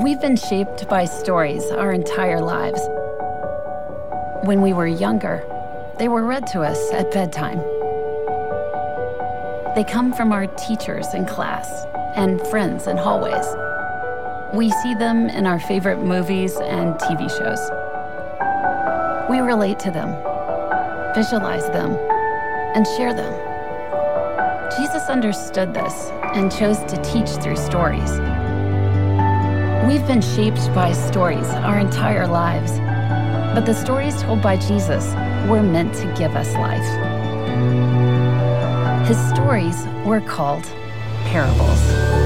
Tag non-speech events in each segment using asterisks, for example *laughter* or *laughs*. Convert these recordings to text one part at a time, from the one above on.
We've been shaped by stories our entire lives. When we were younger, they were read to us at bedtime. They come from our teachers in class and friends in hallways. We see them in our favorite movies and TV shows. We relate to them, visualize them, and share them. Jesus understood this and chose to teach through stories. We've been shaped by stories our entire lives, but the stories told by Jesus were meant to give us life. His stories were called parables.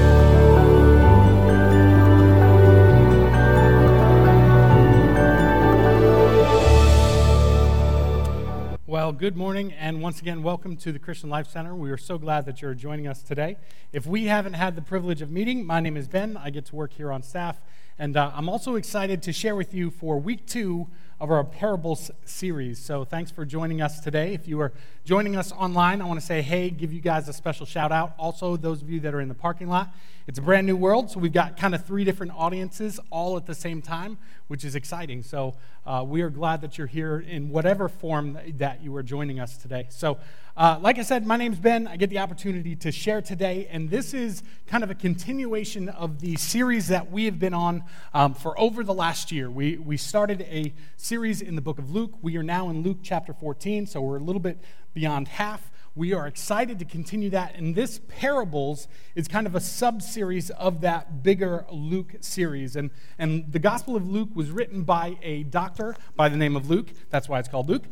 Good morning, and once again, welcome to the Christian Life Center. We are so glad that you're joining us today. If we haven't had the privilege of meeting, my name is Ben. I get to work here on staff, and uh, I'm also excited to share with you for week two of our parables series. So thanks for joining us today. If you are joining us online, I want to say hey, give you guys a special shout out. Also, those of you that are in the parking lot, it's a brand new world, so we've got kind of three different audiences all at the same time, which is exciting. So uh, we are glad that you're here in whatever form that you are joining us today. So, uh, like I said, my name's Ben. I get the opportunity to share today, and this is kind of a continuation of the series that we have been on um, for over the last year. We, we started a series in the book of Luke. We are now in Luke chapter 14, so we're a little bit beyond half. We are excited to continue that. And this Parables is kind of a sub series of that bigger Luke series. And, and the Gospel of Luke was written by a doctor by the name of Luke. That's why it's called Luke.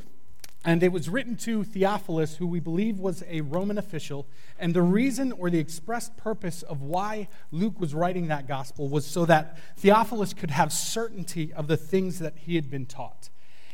And it was written to Theophilus, who we believe was a Roman official. And the reason or the expressed purpose of why Luke was writing that gospel was so that Theophilus could have certainty of the things that he had been taught.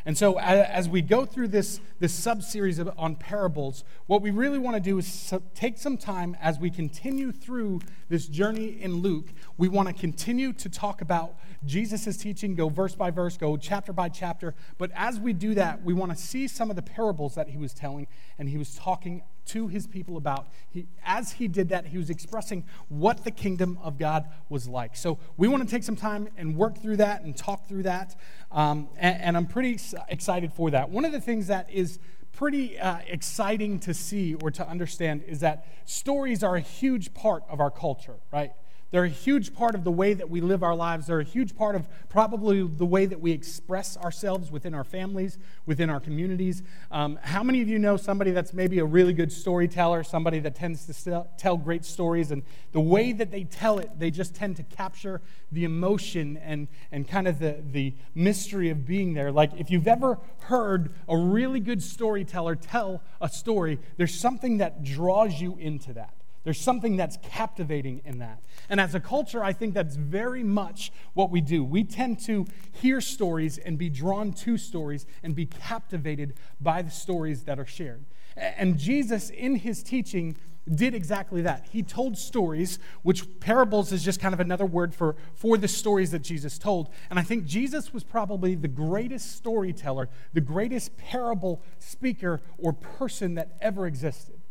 And so, as we go through this, this sub series on parables, what we really want to do is take some time as we continue through this journey in Luke. We want to continue to talk about Jesus' teaching, go verse by verse, go chapter by chapter. But as we do that, we want to see some of the parables that he was telling and he was talking to his people about. He, as he did that, he was expressing what the kingdom of God was like. So we want to take some time and work through that and talk through that. Um, and, and, I'm pretty excited for that. One of the things that is pretty uh, exciting to see or to understand is that stories are a huge part of our culture, right? They're a huge part of the way that we live our lives. They're a huge part of probably the way that we express ourselves within our families, within our communities. Um, how many of you know somebody that's maybe a really good storyteller, somebody that tends to tell great stories, and the way that they tell it, they just tend to capture the emotion and, and kind of the, the mystery of being there? Like, if you've ever heard a really good storyteller tell a story, there's something that draws you into that. There's something that's captivating in that. And as a culture, I think that's very much what we do. We tend to hear stories and be drawn to stories and be captivated by the stories that are shared. And Jesus, in his teaching, did exactly that. He told stories, which parables is just kind of another word for, for the stories that Jesus told. And I think Jesus was probably the greatest storyteller, the greatest parable speaker or person that ever existed.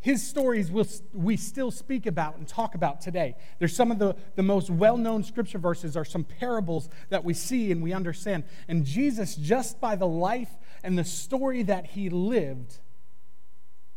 His stories we'll, we still speak about and talk about today. There's some of the, the most well known scripture verses, are some parables that we see and we understand. And Jesus, just by the life and the story that he lived,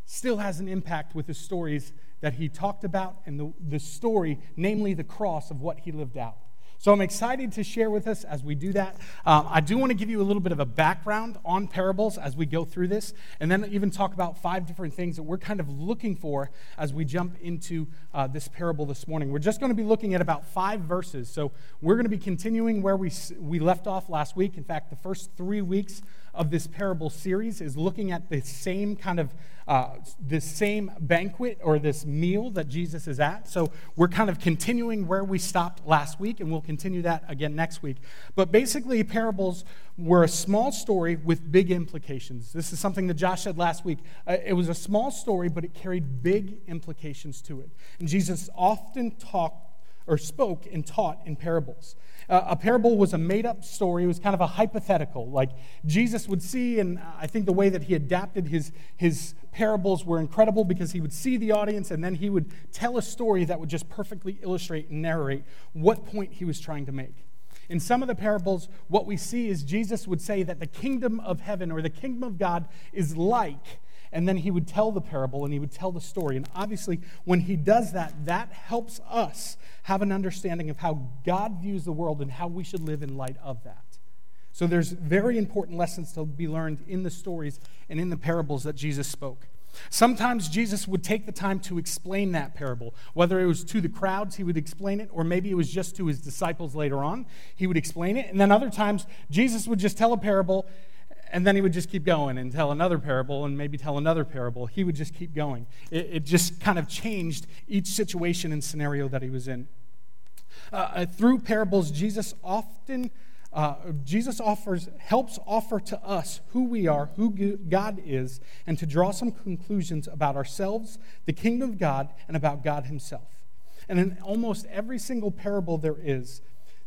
still has an impact with the stories that he talked about and the, the story, namely the cross of what he lived out. So I'm excited to share with us as we do that. Um, I do want to give you a little bit of a background on parables as we go through this, and then even talk about five different things that we're kind of looking for as we jump into uh, this parable this morning. We're just going to be looking at about five verses. So we're going to be continuing where we, we left off last week. In fact, the first three weeks of this parable series is looking at the same kind of uh, this same banquet or this meal that Jesus is at. So we're kind of continuing where we stopped last week, and we'll continue that again next week. But basically, parables were a small story with big implications. This is something that Josh said last week. Uh, it was a small story, but it carried big implications to it. And Jesus often talked or spoke and taught in parables. Uh, a parable was a made up story, it was kind of a hypothetical. Like Jesus would see, and I think the way that he adapted his, his parables were incredible because he would see the audience and then he would tell a story that would just perfectly illustrate and narrate what point he was trying to make. In some of the parables, what we see is Jesus would say that the kingdom of heaven or the kingdom of God is like and then he would tell the parable and he would tell the story. And obviously, when he does that, that helps us have an understanding of how God views the world and how we should live in light of that. So there's very important lessons to be learned in the stories and in the parables that Jesus spoke. Sometimes Jesus would take the time to explain that parable. Whether it was to the crowds, he would explain it, or maybe it was just to his disciples later on, he would explain it. And then other times, Jesus would just tell a parable and then he would just keep going and tell another parable and maybe tell another parable. He would just keep going. It, it just kind of changed each situation and scenario that he was in. Uh, uh through parables, Jesus often uh, Jesus offers helps offer to us who we are, who God is, and to draw some conclusions about ourselves, the kingdom of God, and about God Himself. And in almost every single parable there is,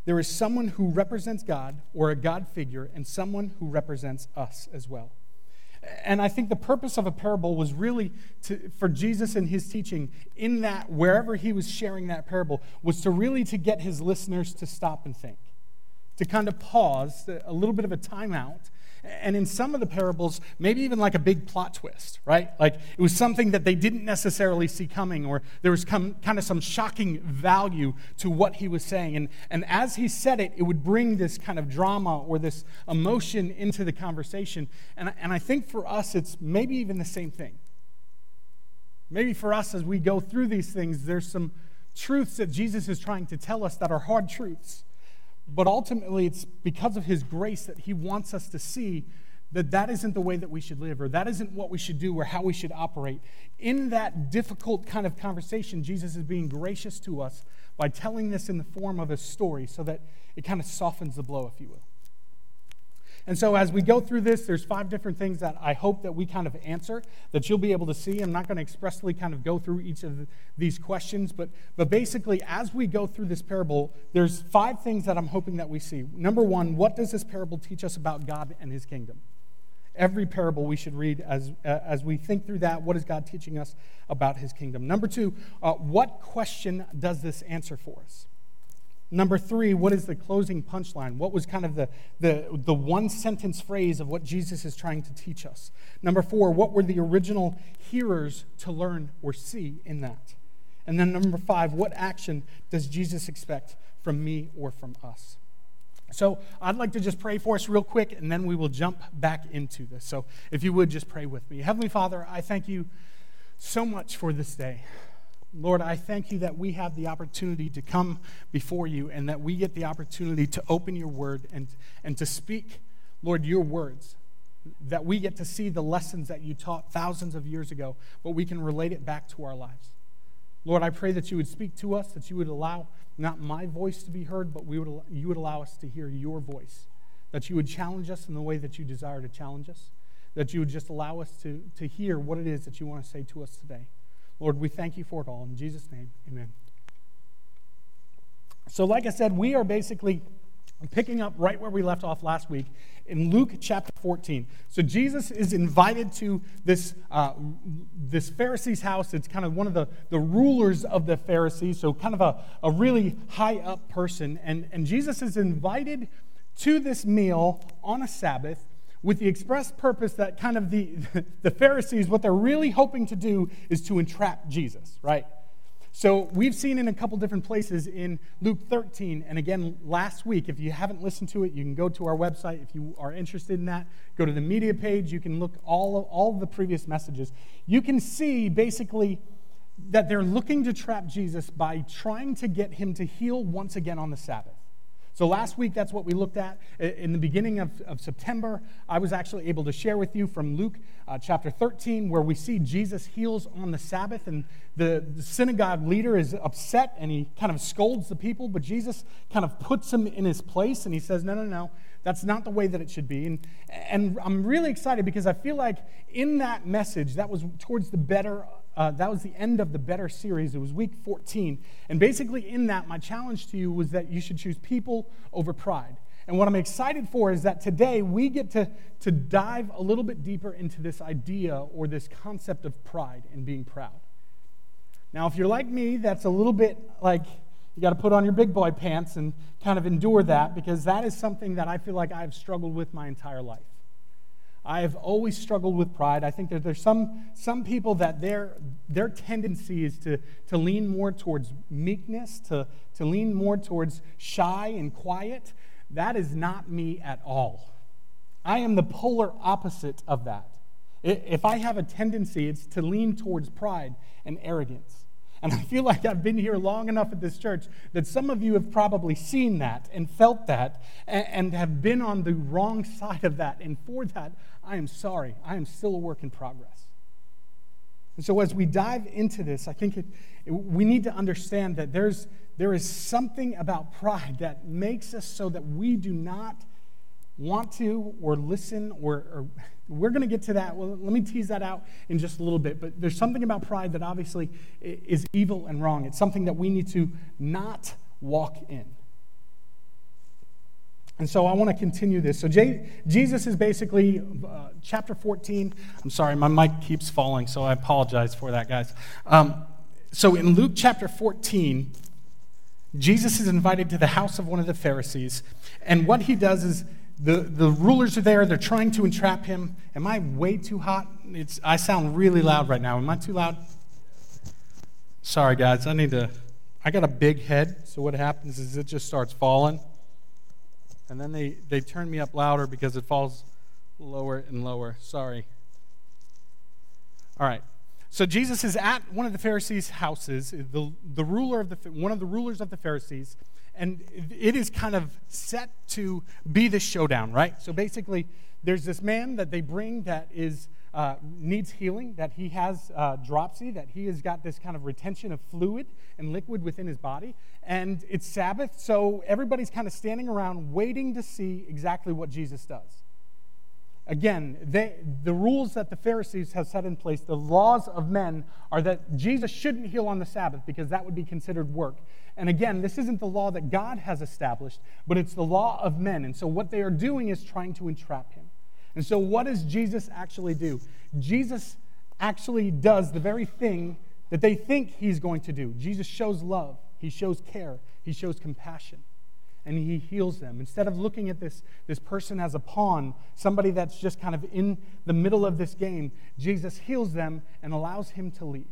there is someone who represents God or a God figure and someone who represents us as well. And I think the purpose of a parable was really to, for Jesus and his teaching in that wherever he was sharing that parable was to really to get his listeners to stop and think, to kind of pause, a little bit of a timeout, and in some of the parables, maybe even like a big plot twist, right? Like it was something that they didn't necessarily see coming, or there was come, kind of some shocking value to what he was saying. And, and as he said it, it would bring this kind of drama or this emotion into the conversation. And, and I think for us, it's maybe even the same thing. Maybe for us, as we go through these things, there's some truths that Jesus is trying to tell us that are hard truths. But ultimately, it's because of His grace that He wants us to see that that isn't the way that we should live, or that isn't what we should do, or how we should operate. In that difficult kind of conversation, Jesus is being gracious to us by telling this in the form of a story so that it kind of softens the blow, if you will. And so as we go through this, there's five different things that I hope that we kind of answer that you'll be able to see. I'm not going to expressly kind of go through each of these questions, but, but basically, as we go through this parable, there's five things that I'm hoping that we see. Number one, what does this parable teach us about God and his kingdom? Every parable we should read as, uh, as we think through that. What is God teaching us about his kingdom? Number two, uh, what question does this answer for us? Number three, what is the closing punchline? What was kind of the, the, the one sentence phrase of what Jesus is trying to teach us? Number four, what were the original hearers to learn or see in that? And then number five, what action does Jesus expect from me or from us? So I'd like to just pray for us real quick, and then we will jump back into this. So if you would just pray with me. Heavenly Father, I thank you so much for this day. Lord, I thank you that we have the opportunity to come before you and that we get the opportunity to open your word and, and to speak, Lord, your words. That we get to see the lessons that you taught thousands of years ago, but we can relate it back to our lives. Lord, I pray that you would speak to us, that you would allow not my voice to be heard, but we would, you would allow us to hear your voice. That you would challenge us in the way that you desire to challenge us. That you would just allow us to, to hear what it is that you want to say to us today. Lord, we thank you for it all. In Jesus' name, amen. So, like I said, we are basically picking up right where we left off last week in Luke chapter 14. So, Jesus is invited to this, uh, this Pharisee's house. It's kind of one of the, the rulers of the Pharisees, so kind of a, a really high up person. And, and Jesus is invited to this meal on a Sabbath with the express purpose that kind of the, *laughs* the Pharisees, what they're really hoping to do is to entrap Jesus, right? So we've seen in a couple different places in Luke 13, and again last week. If you haven't listened to it, you can go to our website. If you are interested in that, go to the media page. You can look all of, all of the previous messages. You can see basically that they're looking to trap Jesus by trying to get him to heal once again on the Sabbath. So last week, that's what we looked at. In the beginning of, of September, I was actually able to share with you from Luke uh, chapter 13, where we see Jesus heals on the Sabbath, and the, the synagogue leader is upset and he kind of scolds the people, but Jesus kind of puts him in his place and he says, No, no, no, that's not the way that it should be. And, and I'm really excited because I feel like in that message, that was towards the better uh, that was the end of the Better series. It was week 14. And basically, in that, my challenge to you was that you should choose people over pride. And what I'm excited for is that today we get to, to dive a little bit deeper into this idea or this concept of pride and being proud. Now, if you're like me, that's a little bit like you got to put on your big boy pants and kind of endure that because that is something that I feel like I've struggled with my entire life. I have always struggled with pride. I think that there's some, some people that their, their tendency is to, to lean more towards meekness, to, to lean more towards shy and quiet. That is not me at all. I am the polar opposite of that. If I have a tendency, it's to lean towards pride and arrogance. And I feel like I've been here long enough at this church that some of you have probably seen that and felt that and, have been on the wrong side of that. And for that, I am sorry. I am still a work in progress. And so, as we dive into this, I think it, it, we need to understand that there's, there is something about pride that makes us so that we do not want to or listen or, or we're going to get to that. Well, let me tease that out in just a little bit. But there's something about pride that obviously is evil and wrong. It's something that we need to not walk in. And so I want to continue this. So J- Jesus is basically uh, chapter 14. I'm sorry, my mic keeps falling, so I apologize for that, guys. Um, so in Luke chapter 14, Jesus is invited to the house of one of the Pharisees. And what he does is the, the rulers are there. They're trying to entrap him. Am I way too hot? It's, I sound really loud right now. Am I too loud? Sorry, guys. I need to. I got a big head, so what happens is it just starts falling. And then they, they turn me up louder because it falls lower and lower. Sorry. All right. So Jesus is at one of the Pharisees' houses, the, the ruler of the, one of the rulers of the Pharisees, and it is kind of set to be the showdown, right? So basically, there's this man that they bring that is uh, needs healing, that he has uh, dropsy, that he has got this kind of retention of fluid and liquid within his body, and it's Sabbath, so everybody's kind of standing around waiting to see exactly what Jesus does. Again, they, the rules that the Pharisees have set in place, the laws of men, are that Jesus shouldn't heal on the Sabbath because that would be considered work. And again, this isn't the law that God has established, but it's the law of men. And so what they are doing is trying to entrap him. And so what does Jesus actually do? Jesus actually does the very thing that they think he's going to do. Jesus shows love, he shows care, he shows compassion and he heals them. Instead of looking at this, this person as a pawn, somebody that's just kind of in the middle of this game, Jesus heals them and allows him to leave.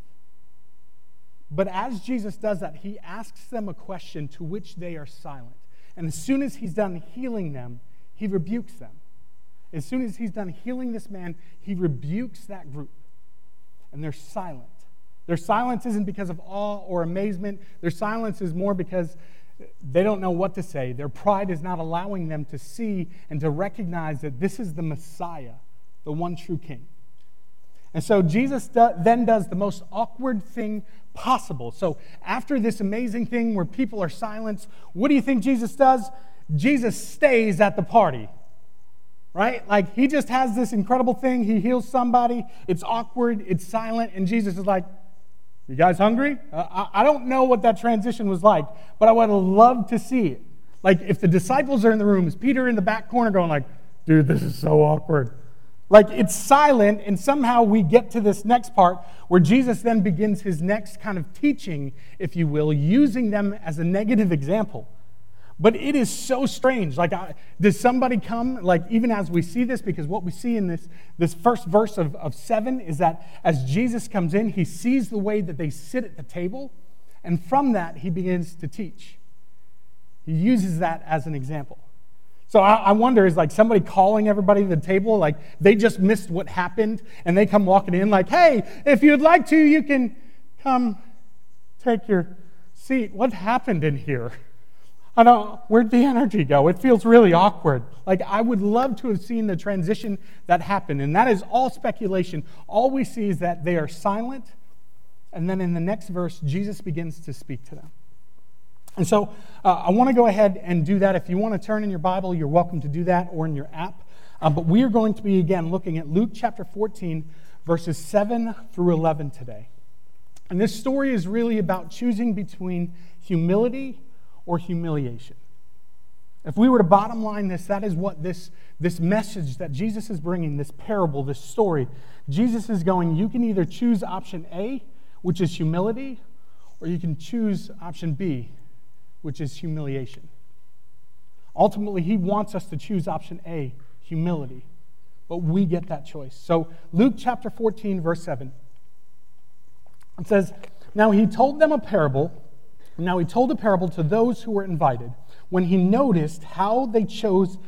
But as Jesus does that, he asks them a question to which they are silent. And as soon as he's done healing them, he rebukes them. As soon as he's done healing this man, he rebukes that group. And they're silent. Their silence isn't because of awe or amazement. Their silence is more because they don't know what to say. Their pride is not allowing them to see and to recognize that this is the Messiah, the one true King. And so Jesus do, then does the most awkward thing possible. So after this amazing thing where people are silenced, what do you think Jesus does? Jesus stays at the party. Right? Like he just has this incredible thing. He heals somebody. It's awkward, it's silent, and Jesus is like, you guys hungry? Uh, I don't know what that transition was like, but I would loved to see it. Like if the disciples are in the room, is Peter in the back corner going like, dude, this is so awkward. Like it's silent, and somehow we get to this next part where Jesus then begins his next kind of teaching, if you will, using them as a negative example. But it is so strange. Like, I, does somebody come, like, even as we see this, because what we see in this, this first verse of, of seven is that as Jesus comes in, he sees the way that they sit at the table, and from that, he begins to teach. He uses that as an example. So I, I wonder, is like somebody calling everybody to the table, like they just missed what happened, and they come walking in, like, hey, if you'd like to, you can come take your seat. What happened in here? I don't, where'd the energy go? It feels really awkward. Like, I would love to have seen the transition that happened. And that is all speculation. All we see is that they are silent. And then in the next verse, Jesus begins to speak to them. And so uh, I want to go ahead and do that. If you want to turn in your Bible, you're welcome to do that or in your app. Uh, but we are going to be, again, looking at Luke chapter 14, verses 7 through 11 today. And this story is really about choosing between humility or humiliation. If we were to bottom line this, that is what this, this message that Jesus is bringing, this parable, this story, Jesus is going, you can either choose option A, which is humility, or you can choose option B, which is humiliation. Ultimately, he wants us to choose option A, humility, but we get that choice. So, Luke chapter 14, verse 7, it says, Now he told them a parable. Now he told a parable to those who were invited when he noticed how they chose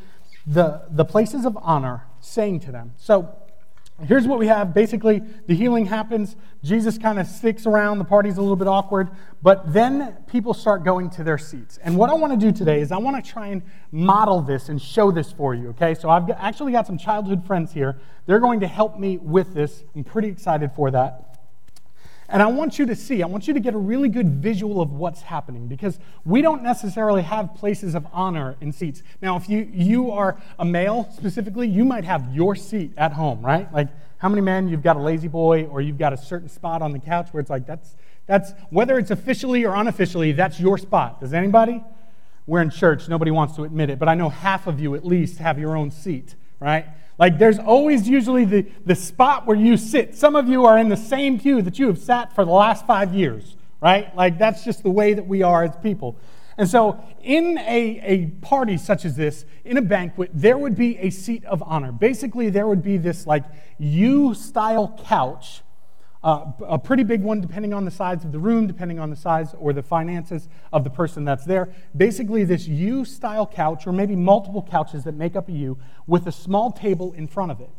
the, the places of honor, saying to them. So here's what we have. Basically, the healing happens. Jesus kind of sticks around. The party's a little bit awkward. But then people start going to their seats. And what I want to do today is I want to try and model this and show this for you, okay? So I've actually got some childhood friends here. They're going to help me with this. I'm pretty excited for that. And I want you to see, I want you to get a really good visual of what's happening because we don't necessarily have places of honor in seats. Now, if you, you are a male specifically, you might have your seat at home, right? Like, how many men you've got a La-Z-Boy or you've got a certain spot on the couch where it's like, that's, that's whether it's officially or unofficially, that's your spot. Does anybody? We're in church, nobody wants to admit it, but I know half of you at least have your own seat, right? Like there's always usually the, the spot where you sit. Some of you are in the same pew that you have sat for the last five years, right? Like that's just the way that we are as people. And so, in a, a party such as this, in a banquet, there would be a seat of honor. Basically, there would be this like U style couch uh, a pretty big one, depending on the size of the room, depending on the size or the finances of the person that's there. Basically, this U style couch, or maybe multiple couches that make up a U, with a small table in front of it.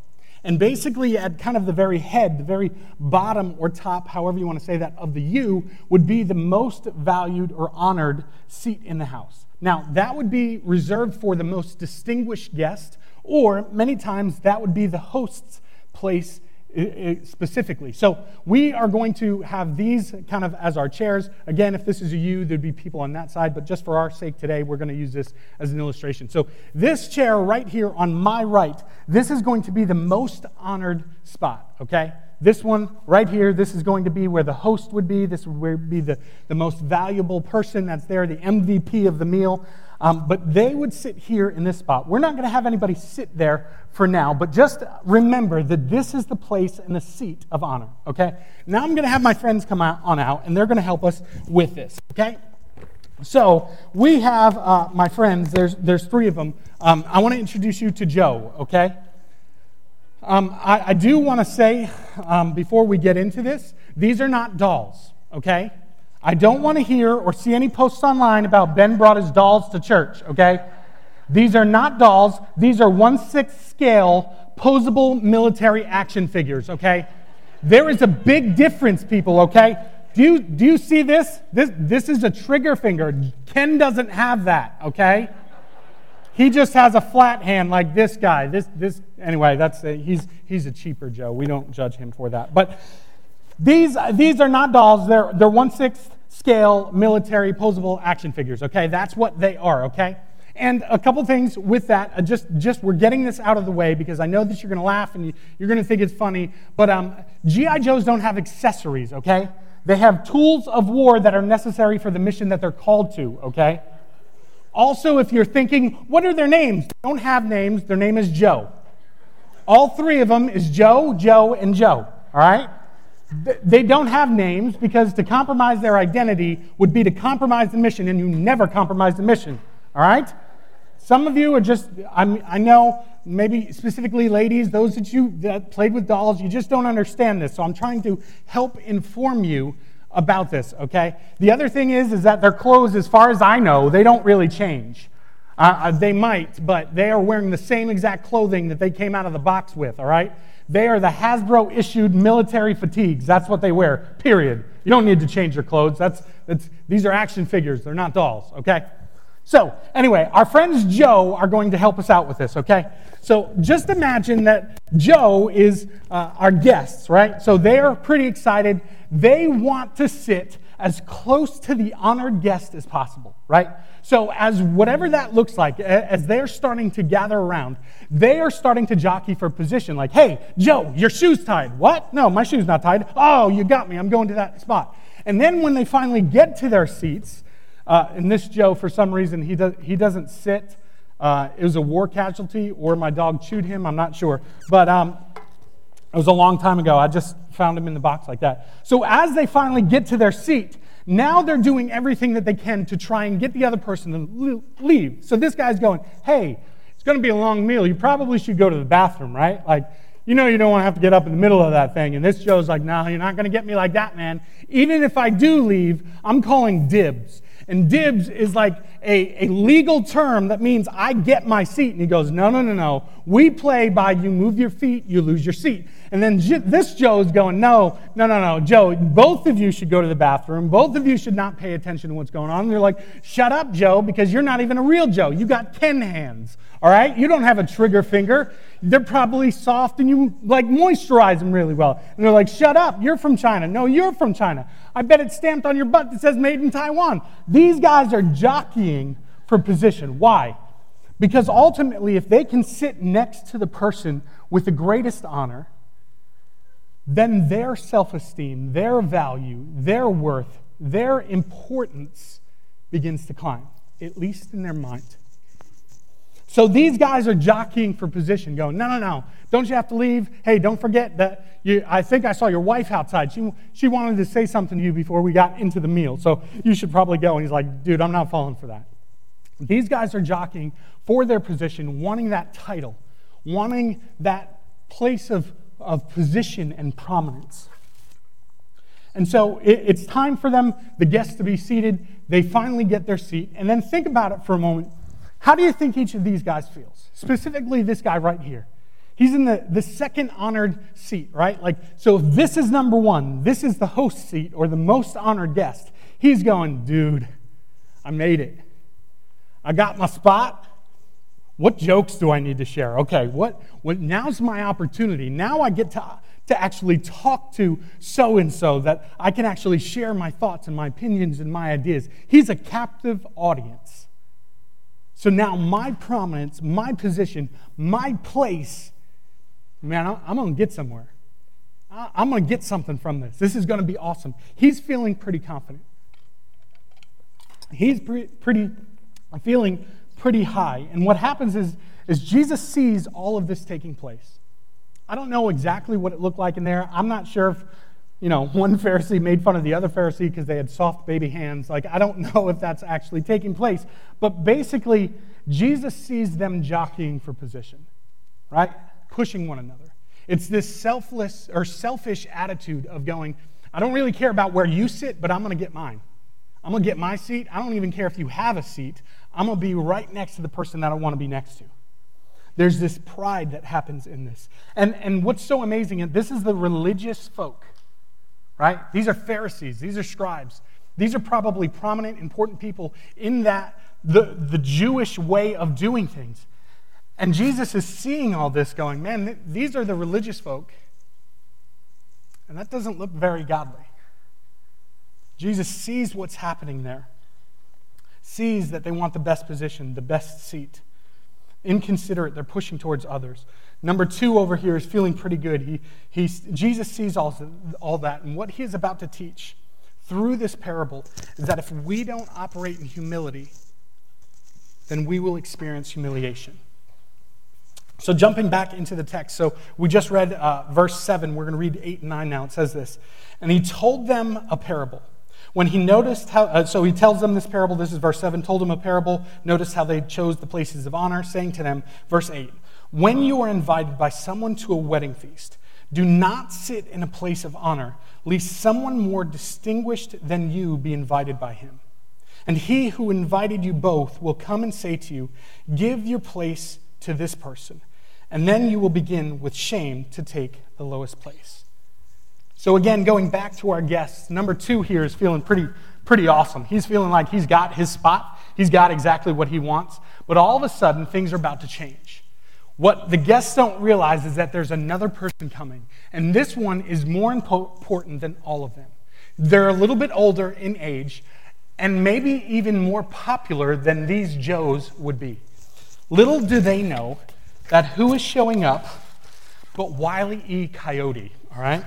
And basically, at kind of the very head, the very bottom or top, however you want to say that, of the U, would be the most valued or honored seat in the house. Now, that would be reserved for the most distinguished guest, or many times that would be the host's place specifically. So we are going to have these kind of as our chairs. Again, if this is you, there'd be people on that side, but just for our sake today, we're going to use this as an illustration. So this chair right here on my right, this is going to be the most honored spot, okay? This one right here, this is going to be where the host would be. This would be the, the most valuable person that's there, the MVP of the meal. Um, but they would sit here in this spot. We're not going to have anybody sit there for now, but just remember that this is the place and the seat of honor, okay? Now I'm going to have my friends come out, on out, and they're going to help us with this, okay? So we have uh, my friends, there's, there's three of them. Um, I want to introduce you to Joe, okay? Um, I, I, do want to say um, before we get into this, these are not dolls, okay? I don't want to hear or see any posts online about Ben brought his dolls to church, okay? These are not dolls, these are one sixth scale posable military action figures, okay? There is a big difference, people, okay? Do you, do you see this? this? This is a trigger finger. Ken doesn't have that, okay? He just has a flat hand like this guy. This, this, anyway, that's a, he's, he's a cheaper Joe. We don't judge him for that. But these, these are not dolls, they're, they're one sixth scale military posable action figures, okay? That's what they are, okay? And a couple things with that, uh, just, just we're getting this out of the way because I know that you're going to laugh and you, are going to think it's funny, but um, G.I. Joes don't have accessories, okay? They have tools of war that are necessary for the mission that they're called to, okay? Also, if you're thinking, what are their names? They don't have names, their name is Joe. All three of them is Joe, Joe, and Joe, all right? They don't have names because to compromise their identity would be to compromise the mission, and you never compromise the mission. All right? Some of you are just, I'm, i know, maybe specifically ladies, those that you that played with dolls, you just don't understand this. So I'm trying to help inform you about this, okay? The other thing is, is that their clothes, as far as I know, they don't really change. Uh, uh they might, but they are wearing the same exact clothing that they came out of the box with, all right? They are the Hasbro issued military fatigues. That's what they wear, period. You don't need to change your clothes. That's, that's, these are action figures, they're not dolls, okay? So, anyway, our friends Joe are going to help us out with this, okay? So, just imagine that Joe is uh, our guests, right? So, they're pretty excited. They want to sit as close to the honored guest as possible, right? So, as whatever that looks like, as they're starting to gather around, they are starting to jockey for position. Like, hey, Joe, your shoe's tied. What? No, my shoe's not tied. Oh, you got me. I'm going to that spot. And then when they finally get to their seats, uh, and this Joe, for some reason, he, does, he doesn't sit. Uh, it was a war casualty, or my dog chewed him. I'm not sure. But um, it was a long time ago. I just found him in the box like that. So as they finally get to their seat, now they're doing everything that they can to try and get the other person to leave. So this guy's going, hey, it's going to be a long meal. You probably should go to the bathroom, right? Like, you know, you don't want to have to get up in the middle of that thing. And this Joe's like, no, you're not going to get me like that, man. Even if I do leave, I'm calling dibs. And dibs is like a, a legal term that means I get my seat. And he goes, No, no, no, no. We play by you move your feet, you lose your seat. And then this Joe is going, No, no, no, no. Joe, both of you should go to the bathroom. Both of you should not pay attention to what's going on. And they're like, Shut up, Joe, because you're not even a real Joe. You got Ken hands. All right? You don't have a trigger finger. They're probably soft and you like moisturize them really well. And they're like, shut up, you're from China. No, you're from China. I bet it's stamped on your butt that says made in Taiwan. These guys are jockeying for position. Why? Because ultimately, if they can sit next to the person with the greatest honor, then their self esteem, their value, their worth, their importance begins to climb, at least in their mind. So these guys are jockeying for position, going, no, no, no, don't you have to leave? Hey, don't forget that you, I think I saw your wife outside. She, she wanted to say something to you before we got into the meal, so you should probably go. And he's like, dude, I'm not falling for that. These guys are jockeying for their position, wanting that title, wanting that place of, of position and prominence. And so it, it's time for them, the guests, to be seated. They finally get their seat. And then think about it for a moment. How do you think each of these guys feels? Specifically, this guy right here. He's in the, the second honored seat, right? Like, so this is number one, this is the host seat or the most honored guest. He's going, dude, I made it. I got my spot. What jokes do I need to share? Okay, what, what now's my opportunity. Now I get to, to actually talk to so and so that I can actually share my thoughts and my opinions and my ideas. He's a captive audience. So now my prominence, my position, my place, man, I'm going to get somewhere. I'm going to get something from this. This is going to be awesome. He's feeling pretty confident. He's pretty, feeling pretty high. And what happens is, is Jesus sees all of this taking place. I don't know exactly what it looked like in there. I'm not sure if you know, one Pharisee made fun of the other Pharisee because they had soft baby hands. Like, I don't *laughs* know if that's actually taking place. But basically, Jesus sees them jockeying for position, right? Pushing one another. It's this selfless or selfish attitude of going, I don't really care about where you sit, but I'm going to get mine. I'm going to get my seat. I don't even care if you have a seat. I'm going to be right next to the person that I want to be next to. There's this pride that happens in this. And, and what's so amazing, and this is the religious folk right? These are Pharisees, these are scribes. These are probably prominent, important people in that, the, the Jewish way of doing things. And Jesus is seeing all this going, man, these are the religious folk. And that doesn't look very godly. Jesus sees what's happening there, sees that they want the best position, the best seat. Inconsiderate, they're pushing towards others. Number two over here is feeling pretty good. He, he, Jesus sees all, all that, and what he is about to teach through this parable is that if we don't operate in humility, then we will experience humiliation. So, jumping back into the text, so we just read uh, verse 7. We're going to read 8 and 9 now. It says this And he told them a parable. When he noticed how, uh, so he tells them this parable, this is verse 7, told them a parable, Notice how they chose the places of honor, saying to them, verse 8, when you are invited by someone to a wedding feast, do not sit in a place of honor, lest someone more distinguished than you be invited by him. And he who invited you both will come and say to you, Give your place to this person. And then you will begin with shame to take the lowest place. So, again, going back to our guests, number two here is feeling pretty, pretty awesome. He's feeling like he's got his spot, he's got exactly what he wants. But all of a sudden, things are about to change. What the guests don't realize is that there's another person coming, and this one is more important than all of them. They're a little bit older in age and maybe even more popular than these Joes would be. Little do they know that who is showing up but Wile E. Coyote, all right?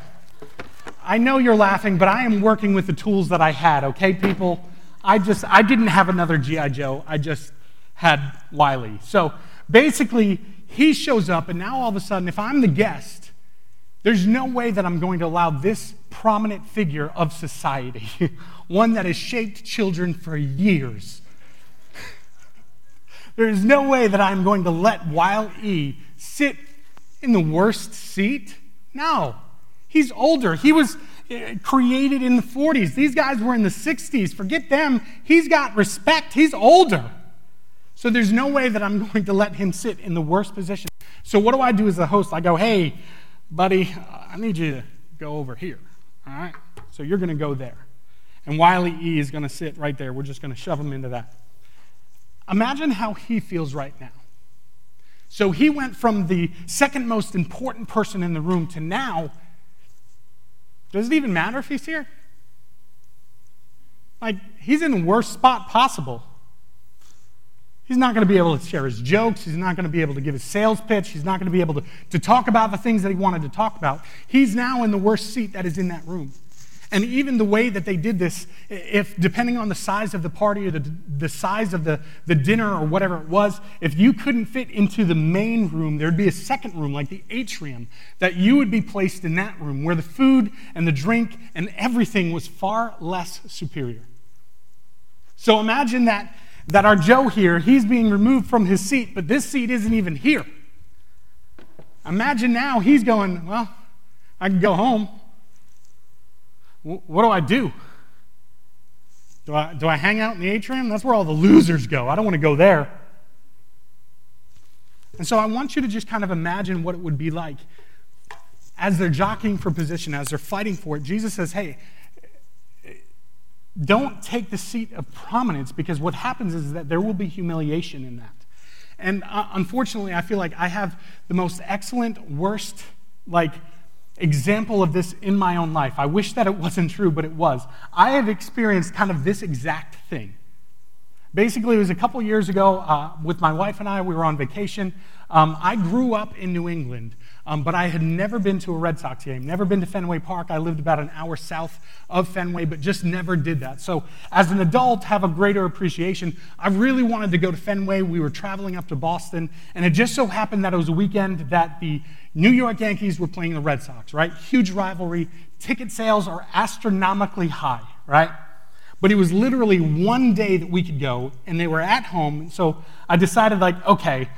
I know you're laughing, but I am working with the tools that I had, okay, people? I just, I didn't have another G.I. Joe. I just had Wiley. So basically, he shows up, and now all of a sudden, if I'm the guest, there's no way that I'm going to allow this prominent figure of society, *laughs* one that has shaped children for years, there is no way that I'm going to let Wile E sit in the worst seat. No. He's older. He was eh, created in the 40s. These guys were in the 60s. Forget them. He's got respect. He's older. So there's no way that I'm *laughs* going to let him sit in the worst position. So what do I do as the host? I go, hey, buddy, I need you to go over here. All right? So you're going to go there. And Wile E is going to sit right there. We're just going to shove him into that. Imagine how he feels right now. So he went from the second most important person in the room to now, does it even matter if he's here? Like, he's in the worst spot possible. He's not going to be able to share his jokes. He's not going to be able to give his sales pitch. He's not going to be able to, to talk about the things that he wanted to talk about. He's now in the worst seat that is in that room. And even the way that they did this, if depending on the size of the party or the, the size of the, the dinner or whatever it was, if you couldn't fit into the main room, there'd be a second room, like the atrium, that you would be placed in that room where the food and the drink and everything was far less superior. So imagine that that our Joe here, he's being removed from his seat, but this seat isn't even here. Imagine now he's going, Well, I can go home. What do I do? Do I, do I hang out in the atrium? That's where all the losers go. I don't want to go there. And so I want you to just kind of imagine what it would be like as they're jockeying for position, as they're fighting for it. Jesus says, Hey, don't take the seat of prominence because what happens is that there will be humiliation in that. And uh, unfortunately, I feel like I have the most excellent, worst, like, example of this in my own life. I wish that it wasn't true, but it was. I have experienced kind of this exact thing. Basically, it was a couple years ago uh, with my wife and I. We were on vacation. Um, I grew up in New England, um, but I had never been to a Red Sox game, never been to Fenway Park. I lived about an hour south of Fenway, but just never did that. So, as an adult, have a greater appreciation. I really wanted to go to Fenway. We were traveling up to Boston, and it just so happened that it was a weekend that the New York Yankees were playing the Red Sox, right? Huge rivalry. Ticket sales are astronomically high, right? But it was literally one day that we could go, and they were at home. So I decided, like, okay,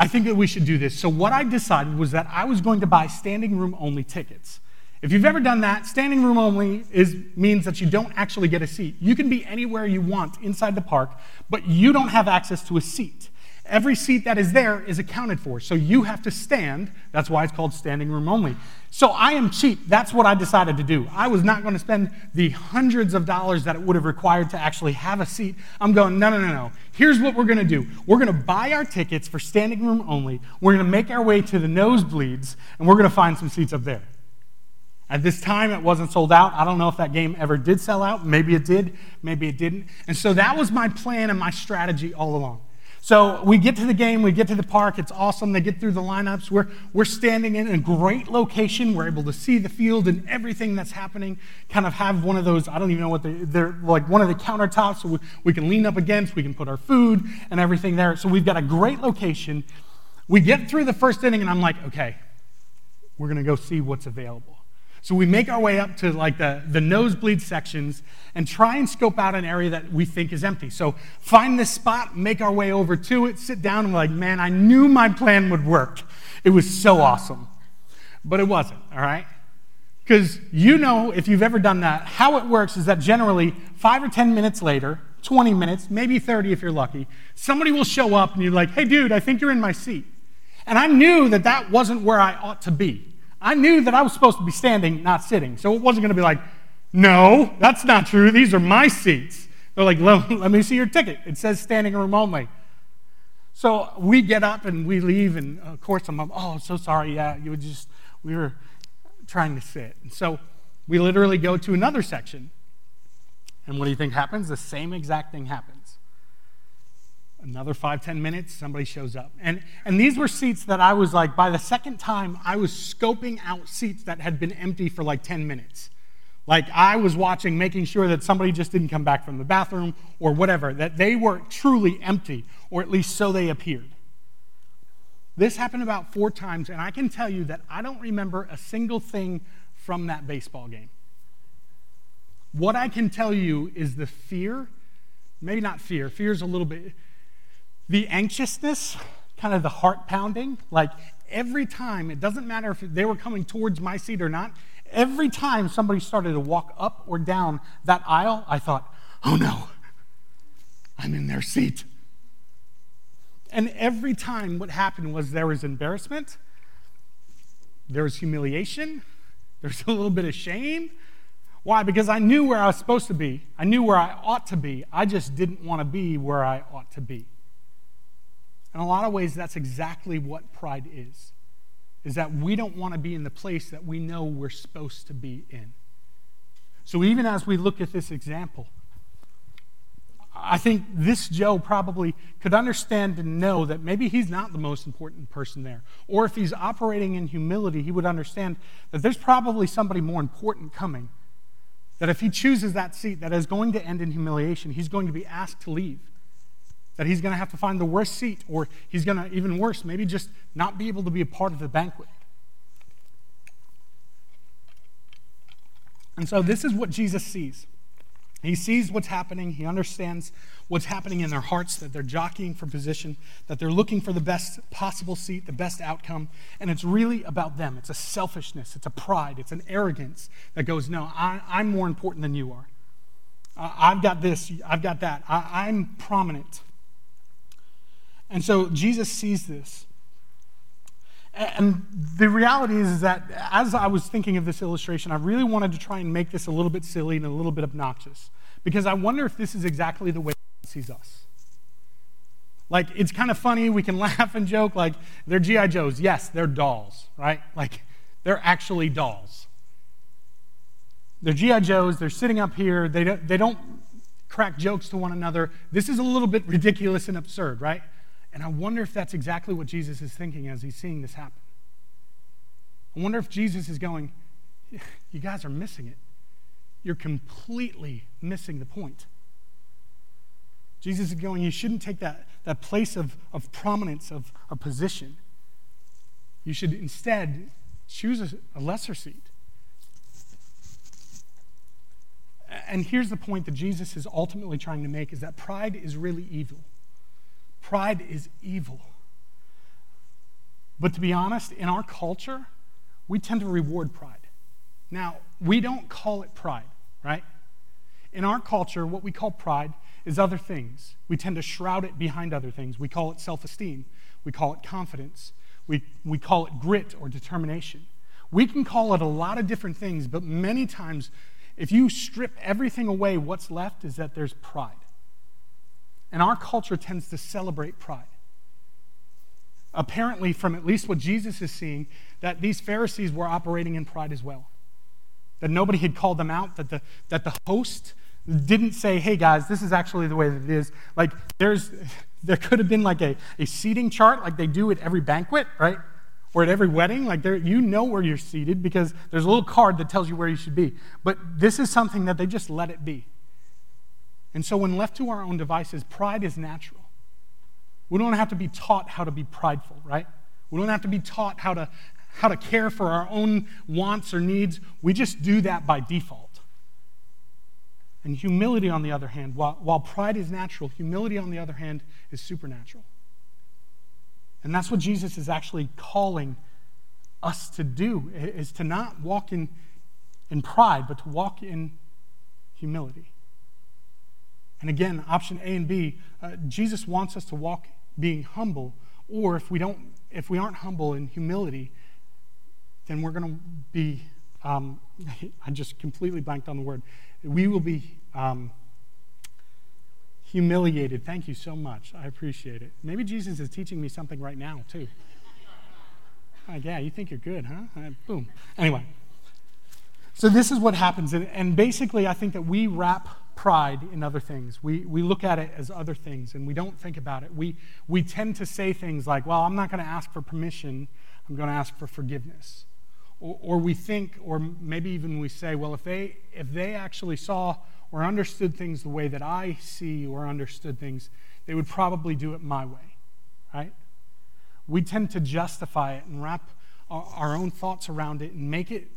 I think that we should do this. So what I decided was that I was going to buy standing room only tickets. If you've ever done that, standing room only is, means that you don't actually get a seat. You can be anywhere you want inside the park, but you don't have access to a seat. Every seat that is there is accounted for. So you have to stand. That's why it's called standing room only. So I am cheap. That's what I decided to do. I was not going to spend the hundreds of dollars that it would have required to actually have a seat. I'm going, no, no, no, no. Here's what we're going to do we're going to buy our tickets for standing room only. We're going to make our way to the nosebleeds, and we're going to find some seats up there. At this time, it wasn't sold out. I don't know if that game ever did sell out. Maybe it did, maybe it didn't. And so that was my plan and my strategy all along. So we get to the game, we get to the park, it's awesome. They get through the lineups. We're, we're standing in a great location. We're able to see the field and everything that's happening. Kind of have one of those, I don't even know what they, they're like one of the countertops so we, we can lean up against, we can put our food and everything there. So we've got a great location. We get through the first inning, and I'm like, okay, we're going to go see what's available. So we make our way up to like the, the nosebleed sections and try and scope out an area that we think is empty. So find this spot, make our way over to it, sit down, and we're like, man, I knew my plan would work. It was so awesome. But it wasn't, all right? Because you know, if you've ever done that, how it works is that generally five or 10 minutes later, 20 minutes, maybe 30 if you're lucky, somebody will show up and you're like, hey, dude, I think you're in my seat. And I knew that that wasn't where I ought to be. I knew that I was supposed to be standing, not sitting. So it wasn't going to be like, no, that's not true. These are my seats. They're like, let, *laughs* let me see your ticket. It says standing room only. So we get up and we leave, and of course I'm, like, oh, so sorry. Yeah, you just, we were trying to sit. And so we literally go to another section, And what do you think happens? The same exact thing happens. Another five, ten minutes, somebody shows up. And, and these were seats that I was like, by the second time, I was scoping out seats that had been empty for like 10 minutes. Like I was watching, making sure that somebody just didn't come back from the bathroom or whatever, that they were truly empty, or at least so they appeared. This happened about four times, and I can tell you that I don't remember a single thing from that baseball game. What I can tell you is the fear, maybe not fear, fear is a little bit, the anxiousness, kind of the heart pounding, like every time, it doesn't matter if they were coming towards my seat or not, every time somebody started to walk up or down that aisle, I thought, oh no, I'm in their seat. And every time what happened was there was embarrassment, there was humiliation, there was a little bit of shame. Why? Because I knew where I was supposed to be. I knew where I ought to be. I just didn't want to be where I ought to be. In a lot of ways, that's exactly what pride is. Is that we don't want to be in the place that we know we're supposed to be in. So even as we look at this example, I think this Joe probably could understand and know that maybe he's not the most important person there. Or if he's operating in humility, he would understand that there's probably somebody more important coming. That if he chooses that seat that is going to end in humiliation, he's going to be asked to leave that he's going to have to find the worst seat, or he's going to, even worse, maybe just not be able to be a part of the banquet. And so, this is what Jesus sees. He sees what's happening. He understands what's happening in their hearts, that they're jockeying for position, that they're looking for the best possible seat, the best outcome. And it's really about them. It's a selfishness, it's a pride, it's an arrogance that goes, No, I, am more important than you are. I've got this, I've got that. I, I'm prominent. And so Jesus sees this. And the reality is, is that as I was thinking of this illustration, I really wanted to try and make this a little bit silly and a little bit obnoxious. Because I wonder if this is exactly the way God sees us. Like, it's kind of funny. We can *laughs* laugh and joke. Like, they're G.I. Joes. Yes, they're dolls, right? Like, they're actually dolls. They're G.I. Joes. They're sitting up here. They don't, they don't crack jokes to one another. This is a little bit ridiculous and absurd, right? And I wonder if that's exactly what Jesus is thinking as he's seeing this happen. I wonder if Jesus is going, You guys are missing it. You're completely missing the point. Jesus is going, You shouldn't take that, that place of, of prominence, of a position. You should instead choose a, a lesser seat. And here's the point that Jesus is ultimately trying to make is that pride is really evil. Pride is evil. But to be honest, in our culture, we tend to reward pride. Now, we don't call it pride, right? In our culture, what we call pride is other things. We tend to shroud it behind other things. We call it self esteem, we call it confidence, we, we call it grit or determination. We can call it a lot of different things, but many times, if you strip everything away, what's left is that there's pride. And our culture tends to celebrate pride. Apparently, from at least what Jesus is seeing, that these Pharisees were operating in pride as well. That nobody had called them out, that the, that the host didn't say, hey guys, this is actually the way that it is. Like, there's, there could have been like a, a seating chart like they do at every banquet, right? Or at every wedding. Like, there, you know where you're seated because there's a little card that tells you where you should be. But this is something that they just let it be. And so, when left to our own devices, pride is natural. We don't have to be taught how to be prideful, right? We don't have to be taught how to, how to care for our own wants or needs. We just do that by default. And humility, on the other hand, while, while pride is natural, humility, on the other hand, is supernatural. And that's what Jesus is actually calling us to do, is to not walk in, in pride, but to walk in humility. And again, option A and B, uh, Jesus wants us to walk being humble, or if we don't, if we aren't humble in humility, then we're going to be. Um, *laughs* I just completely blanked on the word. We will be um, humiliated. Thank you so much. I appreciate it. Maybe Jesus is teaching me something right now too. *laughs* Like, yeah, you think you're good, huh? Uh, boom. Anyway, so this is what happens, and, and basically, I think that we wrap pride in other things. We, we look at it as other things and we don't think about it. We, we tend to say things like, well, I'm not going to ask for permission, I'm going to ask for forgiveness. Or, or we think, or maybe even we say, well, if they, if they actually saw or understood things the way that I see or understood things, they would probably do it my way, right? We tend to justify it and wrap our, our own thoughts around it and make it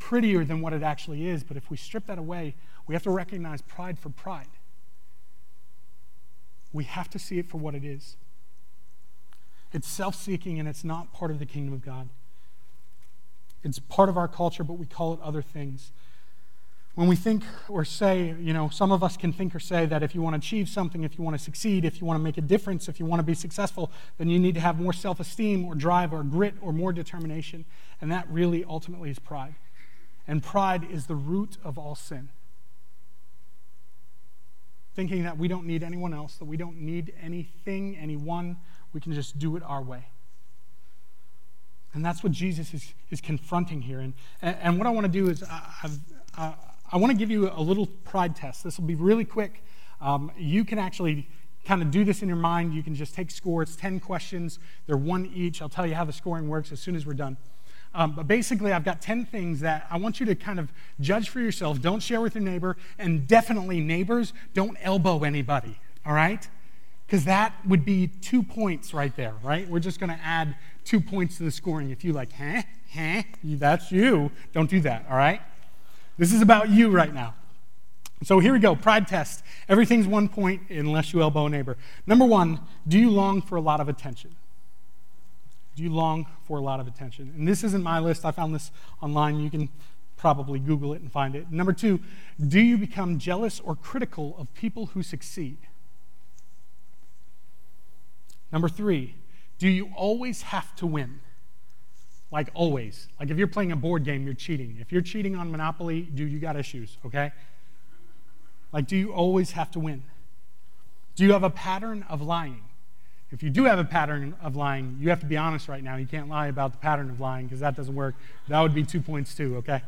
prettier than what it actually is. But if we strip that away, we have to recognize pride for pride. We have to see it for what it is. It's self seeking and it's not part of the kingdom of God. It's part of our culture, but we call it other things. When we think or say, you know, some of us can think or say that if you want to achieve something, if you want to succeed, if you want to make a difference, if you want to be successful, then you need to have more self esteem or drive or grit or more determination. And that really ultimately is pride. And pride is the root of all sin. Thinking that we don't need anyone else, that we don't need anything, anyone, we can just do it our way. And that's what Jesus is, is confronting here. And, and, what I want to do is, I, I, I want to give you a little pride test. This will be really quick. Um, you can actually kind of do this in your mind. You can just take score. It's 10 questions, they're one each. I'll tell you how the scoring works as soon as we're done. Um, but basically, I've got 10 things that I want you to kind of judge for yourself. Don't share with your neighbor. And definitely, neighbors, don't elbow anybody, all right? Because that would be two points right there, right? We're just going to add two points to the scoring. If you like, huh, huh, that's you, don't do that, all right? This is about you right now. So here we go pride test. Everything's one point unless you elbow a neighbor. Number one, do you long for a lot of attention? Do you long for a lot of attention? And this isn't my list. I found this online. You can probably Google it and find it. Number two, do you become jealous or critical of people who succeed? Number three, do you always have to win? Like always. Like if you're playing a board game, you're cheating. If you're cheating on Monopoly, dude, you got issues, okay? Like, do you always have to win? Do you have a pattern of lying? If you do have a pattern of lying, you have to be honest right now. You can't lie about the pattern of lying because that doesn't work. That would be two points too, okay?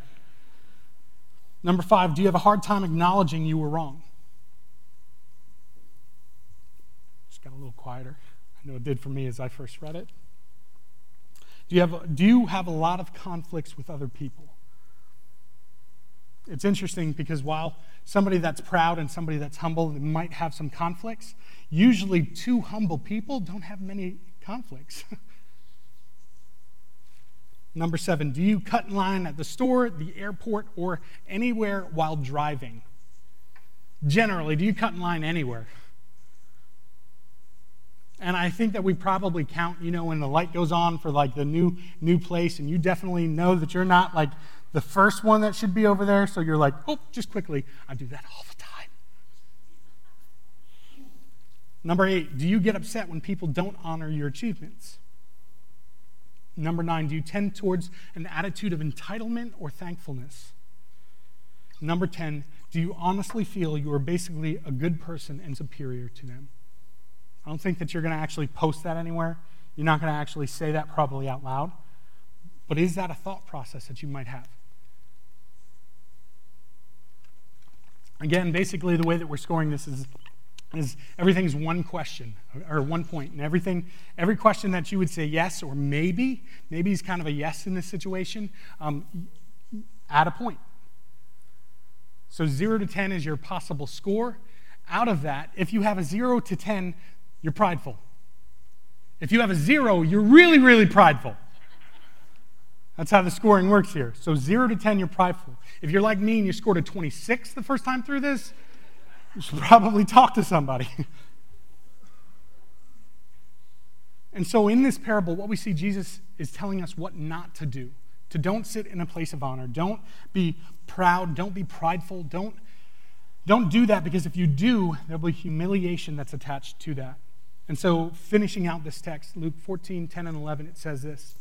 Number five, do you have a hard time acknowledging you were wrong? Just got a little quieter. I know it did for me as I first read it. Do you have, do you have a lot of conflicts with other people? It's interesting because while somebody that's proud and somebody that's humble might have some conflicts, usually two humble people don't have many conflicts. *laughs* Number seven, do you cut in line at the store, the airport, or anywhere while driving? Generally, do you cut in line anywhere? And I think that we probably count, you know, when the light goes on for like the new new place, and you definitely know that you're not like the first one that should be over there, so you're like, oh, just quickly. I do that all the time. Number eight, do you get upset when people don't honor your achievements? Number nine, do you tend towards an attitude of entitlement or thankfulness? Number 10, do you honestly feel you are basically a good person and superior to them? I don't think that you're going to actually post that anywhere. You're not going to actually say that probably out loud. But is that a thought process that you might have? Again, basically, the way that we're scoring this is, is everything's one question or one point, and everything, every question that you would say yes or maybe, maybe is kind of a yes in this situation, um, add a point. So zero to ten is your possible score. Out of that, if you have a zero to ten, you're prideful. If you have a zero, you're really, really prideful. That's how the scoring works here. So, zero to 10, you're prideful. If you're like me and you scored a 26 the first time through this, you should probably talk to somebody. and so, in this parable, what we see Jesus is telling us what not to do. To don't sit in a place of honor. Don't be proud. Don't be prideful. Don't, don't do that because if you do, there'll be humiliation that's attached to that. And so, finishing out this text, Luke 14, 10, and 11, it says this.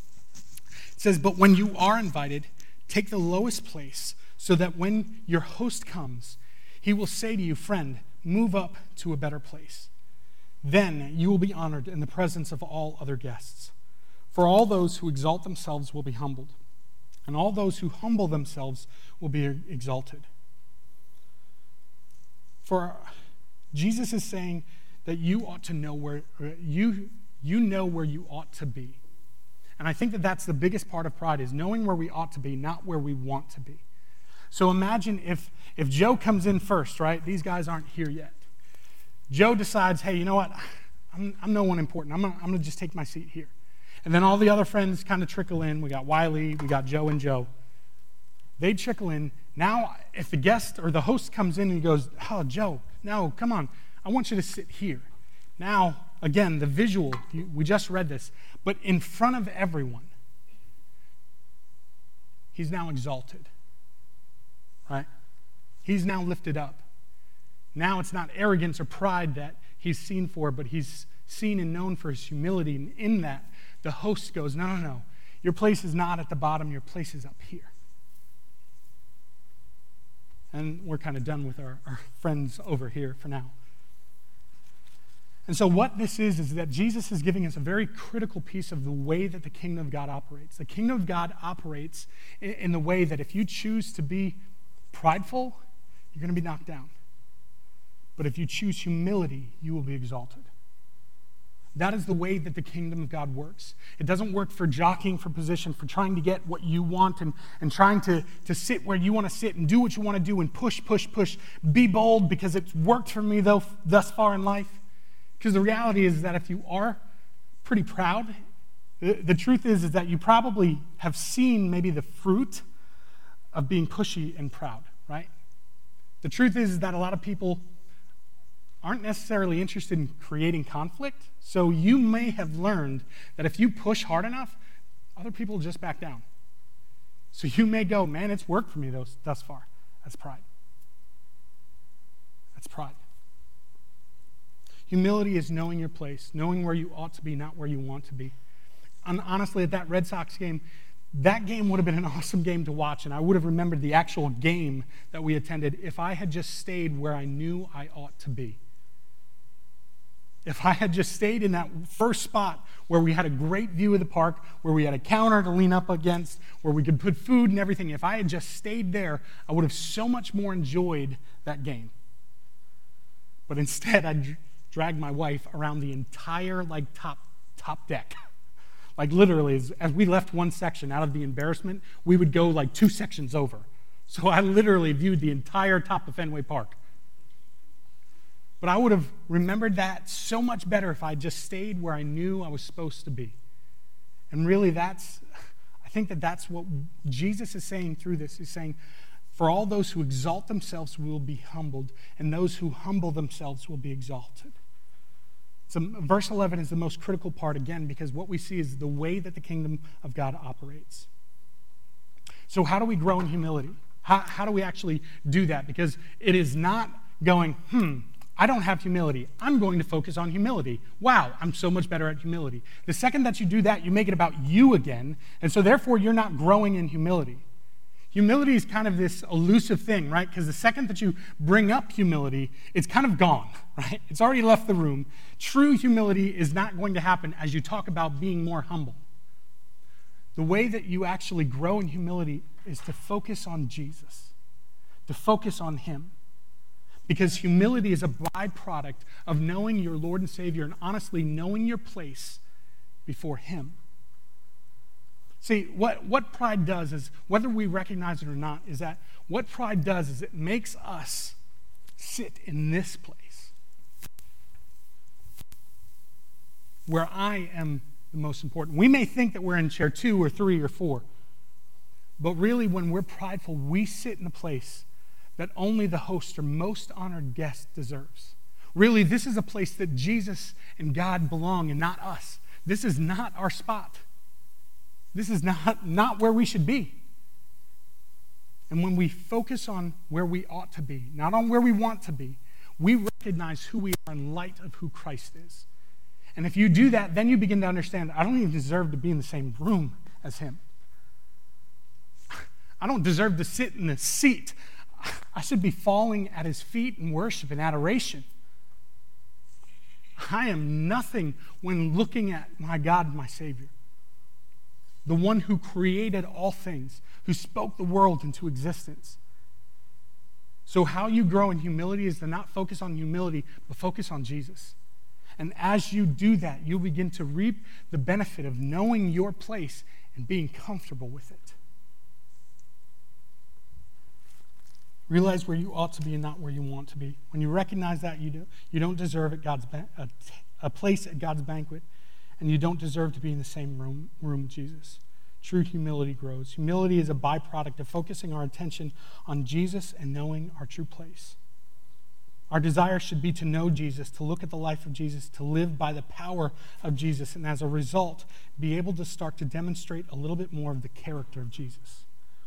It says, But when you are invited, take the lowest place, so that when your host comes, he will say to you, Friend, move up to a better place. Then you will be honored in the presence of all other guests. For all those who exalt themselves will be humbled, and all those who humble themselves will be exalted. For Jesus is saying that you ought to know where you, you know where you ought to be. And I think that that's the biggest part of pride is knowing where we ought to be, not where we want to be. So imagine if, if Joe comes in first, right? These guys aren't here yet. Joe decides, hey, you know what? I'm, I'm no one important. I'm going to just take my seat here. And then all the other friends kind of trickle in. We got Wiley, we got Joe and Joe. They trickle in. Now, if the guest or the host comes in and goes, Oh, Joe, no, come on. I want you to sit here. Now, again, the visual, we just read this, but in front of everyone, he's now exalted, right? He's now lifted up. Now it's not arrogance or pride that he's seen for, but he's seen and known for his humility. And in that, the host goes, No, no, no. Your place is not at the bottom, your place is up here. And we're kind of done with our, our friends over here for now. And so, what this is, is that Jesus is giving us a very critical piece of the way that the kingdom of God operates. The kingdom of God operates in, in the way that if you choose to be prideful, you're going to be knocked down. But if you choose humility, you will be exalted. That is the way that the kingdom of God works. It doesn't work for jockeying for position, for trying to get what you want and, and trying to, to sit where you want to sit and do what you want to do and push, push, push. Be bold because it's worked for me though thus far in life. Because the reality is that if you are pretty proud, the, the truth is, is that you probably have seen maybe the fruit of being pushy and proud, right? The truth is, that a lot of people aren't necessarily interested in creating conflict. So you may have learned that if you push hard enough, other people just back down. So you may go, man, it's worked for me those, thus far. That's pride. That's pride. Humility is knowing your place, knowing where you ought to be, not where you want to be. And honestly, at that Red Sox game, that game would have been an *laughs* awesome game to watch, and I would have remembered the actual game that we attended if I had just stayed where I knew I ought to be. If I had just stayed in that first spot where we had a great view of the park, where we had a counter to lean up against, where we could put food and everything, if I had just stayed there, I would have so much more enjoyed that game. But instead, I dragged my wife around the entire like top top deck. *laughs* like literally, as, as we left one section out of the embarrassment, we would go like two sections over. So I literally viewed the entire top of Fenway Park. But I would have remembered that so much better if I just stayed where I knew I was supposed to be. And really, that's, I think that that's what Jesus is saying through this. He's saying, for all those who exalt themselves will be humbled, and those who humble themselves will be exalted. So, verse 11 is the most critical part again because what we see is the way that the kingdom of God operates. So, how do we grow in humility? How, how do we actually do that? Because it is not going, hmm, I don't have humility. I'm going to focus on humility. Wow, I'm so much better at humility. The second that you do that, you make it about you again, and so therefore you're not growing in humility. Humility is kind of this elusive thing, right? Because the second that you bring up humility, it's kind of gone, *laughs* right? It's already left the room. True humility is not going to happen as you talk about being more humble. The way that you actually grow in humility is to focus on Jesus, to focus on Him because humility is a byproduct of knowing your Lord and Savior and honestly knowing your place before Him. See, what, what pride does is, whether we recognize it or not, is that what pride does is it makes us sit in this place where I am the most important. We may think that we're in chair two or three or four, but really, when we're prideful, we sit in a place that only the host or most honored guest deserves. Really, this is a place that Jesus and God belong and not us. This is not our spot. This is not, not where we should be. And when we focus on where we ought to be, not on where we want to be, we recognize who we are in light of who Christ is. And if you do that, then you begin to understand I don't even deserve to be in the same room as him. *laughs* I don't deserve to sit in the seat I should be falling at his feet in worship and adoration. I am nothing when looking at my God, my Savior, the one who created all things, who spoke the world into existence. So, how you grow in humility is to not focus on humility, but focus on Jesus. And as you do that, you'll begin to reap the benefit of knowing your place and being comfortable with it. Realize where you ought to be and not where you want to be. When you recognize that you, do, you don't deserve God's ba- a, a place at God's banquet, and you don't deserve to be in the same room, room with Jesus. True humility grows. Humility is a byproduct of focusing our attention on Jesus and knowing our true place. Our desire should be to know Jesus, to look at the life of Jesus, to live by the power of Jesus, and as a result, be able to start to demonstrate a little bit more of the character of Jesus,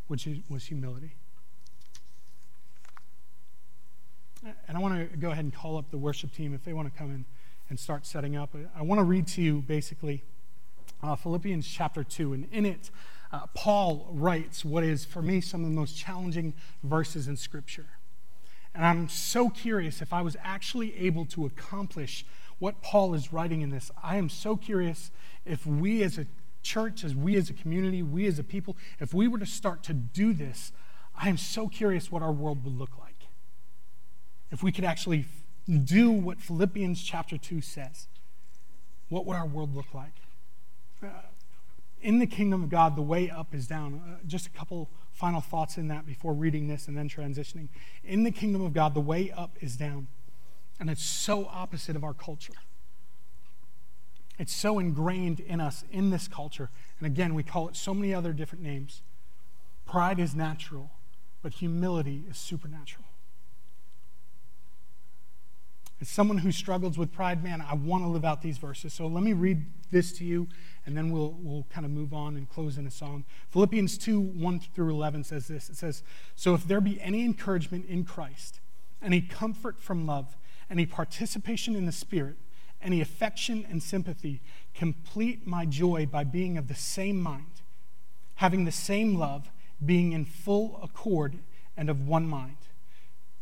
which was humility. And I want to go ahead and call up the worship team if they want to come in and start setting up. I want to read to you basically uh, Philippians chapter 2, and in it, uh, Paul writes what is, for me, some of the most challenging verses in Scripture. And I'm so curious if I was actually able to accomplish what Paul is writing in this. I am so curious if we as a church, as we as a community, we as a people, if we were to start to do this, I am so curious what our world would look like. If we could actually do what Philippians chapter 2 says, what would our world look like? Uh, in the kingdom of God, the way up is down. Uh, just a couple final thoughts in that before reading this and then transitioning. In the kingdom of God, the way up is down. And it's so opposite of our culture. It's so ingrained in us in this culture. And again, we call it so many other different names. Pride is natural, but humility is supernatural. As someone who struggles with pride, man, I want to live out these verses. So let me read this to you, and then we'll, we'll kind of move on and close in a song. Philippians 2 1 through 11 says this It says, So if there be any encouragement in Christ, any comfort from love, any participation in the Spirit, any affection and sympathy, complete my joy by being of the same mind, having the same love, being in full accord and of one mind.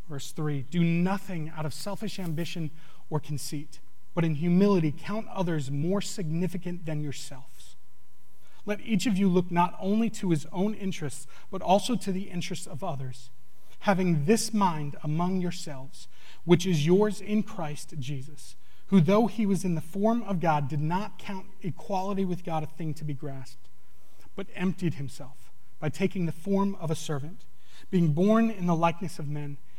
Verse 3 Do nothing out of selfish ambition or conceit, but in humility count others more significant than yourselves. Let each of you look not only to his own interests, but also to the interests of others, having this mind among yourselves, which is yours in Christ Jesus, who, though he was in the form of God, did not count equality with God a thing to be grasped, but emptied himself by taking the form of a servant, being born in the likeness of men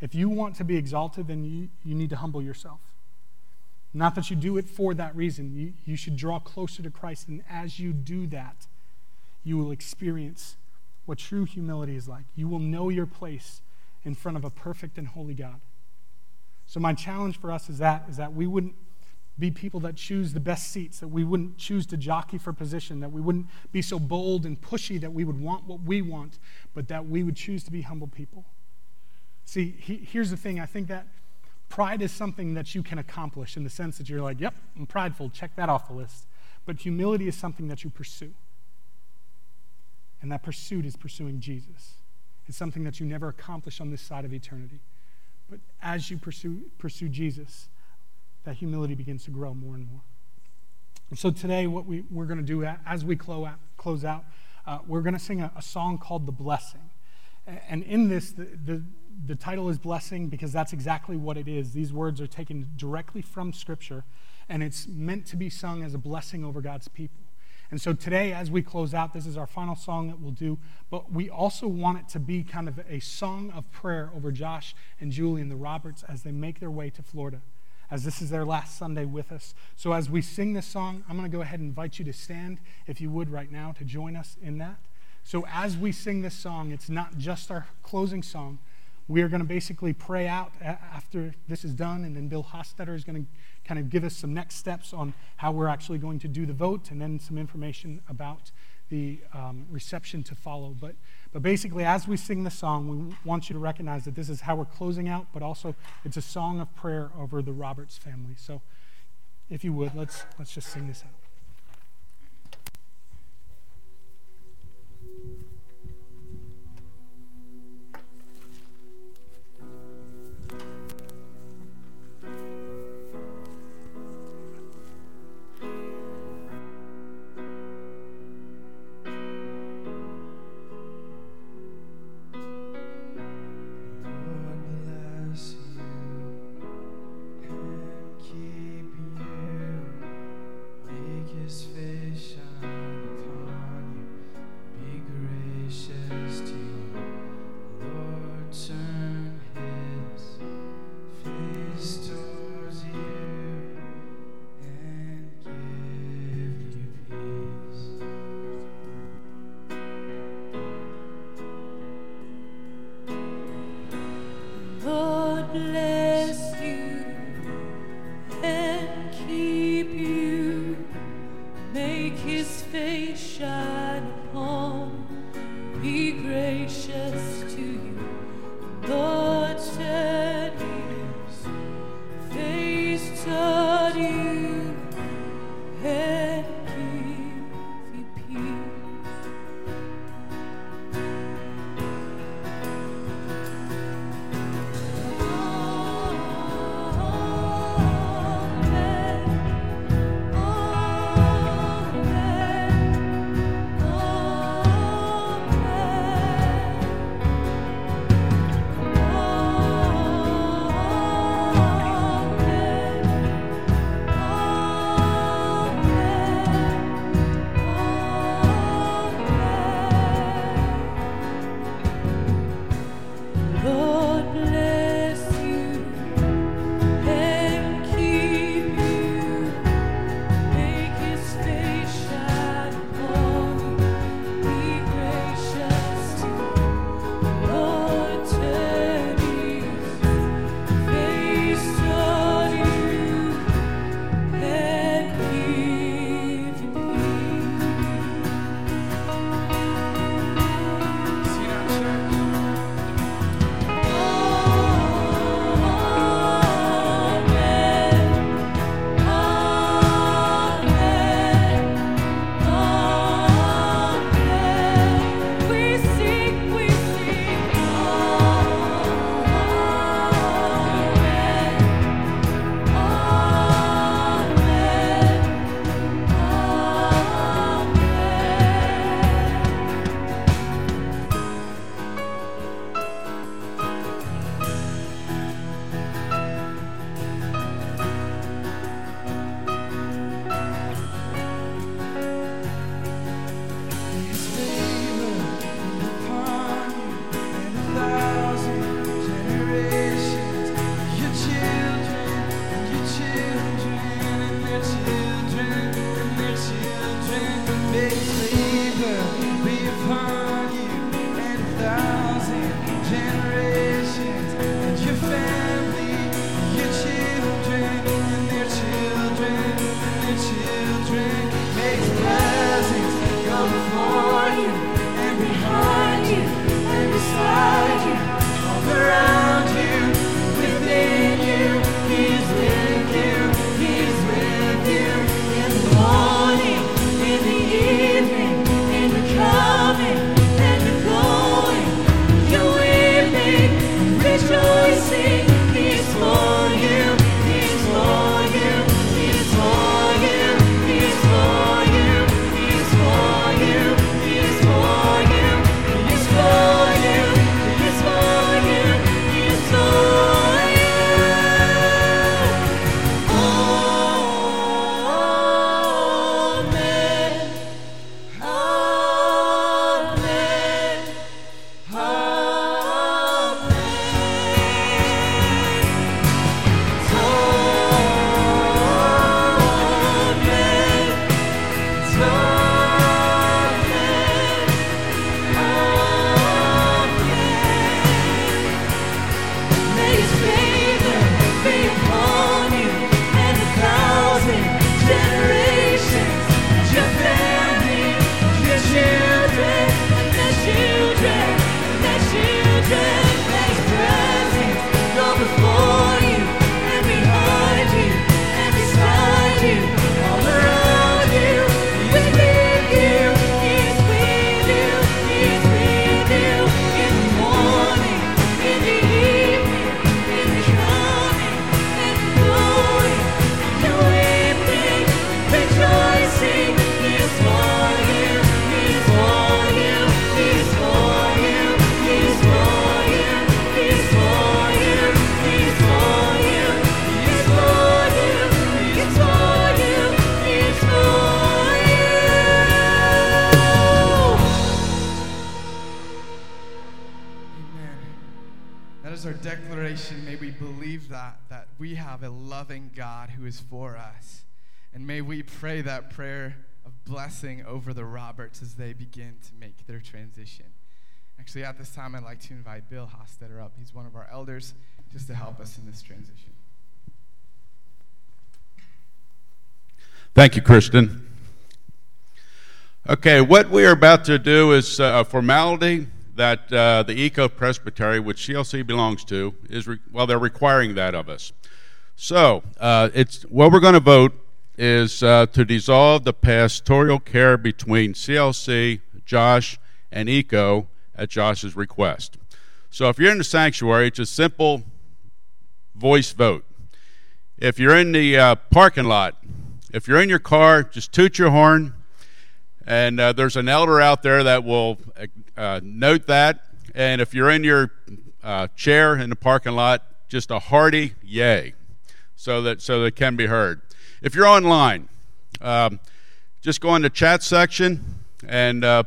if you want to be exalted, then you, you need to humble yourself. Not that you do it for that reason. You, you should draw closer to Christ, and as you do that, you will experience what true humility is like. You will know your place in front of a perfect and holy God. So my challenge for us is that is that we wouldn't be people that choose the best seats, that we wouldn't choose to jockey for position, that we wouldn't be so bold and pushy that we would want what we want, but that we would choose to be humble people. See, he, here's the thing I think that pride is something that you can accomplish in the sense that you're like, yep, I'm prideful, check that off the list. But humility is something that you pursue. And that pursuit is pursuing Jesus. It's something that you never accomplish on this side of eternity. But as you pursue, pursue Jesus, that humility begins to grow more and more. And so today, what we, we're going to do as we close out, close out uh, we're going to sing a, a, song called The Blessing. And in this, the, the, the title is Blessing because that's exactly what it is. These words are taken directly from Scripture, and it's meant to be sung as a blessing over God's people. And so today, as we close out, this is our final song that we'll do, but we also want it to be kind of a song of prayer over Josh and Julie and the Roberts as they make their way to Florida, as this is their last Sunday with us. So as we sing this song, I'm going to go ahead and invite you to stand, if you would, right now, to join us in that. So as we sing this song, it's not just our closing song, we are going to basically pray out after this is done, and then Bill Hostetter is going to kind of give us some next steps on how we're actually going to do the vote and then some information about the um, reception to follow. But, but basically, as we sing the song, we want you to recognize that this is how we're closing out, but also it's a song of prayer over the Roberts family. So if you would, let's, let's just sing this out. Declaration, may we believe that, that we have a loving God who is for us. And may we pray that prayer of blessing over the Roberts as they begin to make their transition. Actually, at this time, I'd like to invite Bill Hostetter up. He's one of our elders just to help us in this transition. Thank you, Kristen. Okay, what we are about to do is a formality that uh, the ECO Presbytery, which CLC belongs to, is re- well, they're requiring that of us. So, uh, it's what we're going to vote is uh, to dissolve the pastoral care between CLC, Josh, and ECO at Josh's request. So, if you're in the sanctuary, it's a simple voice vote. If you're in the uh, parking lot, if you're in your car, just toot your horn, and uh, there's an elder out there that will uh, note that. And if you're in your uh, chair in the parking lot, just a hearty yay, so that so that it can be heard. If you're online, um, just go in the chat section and uh,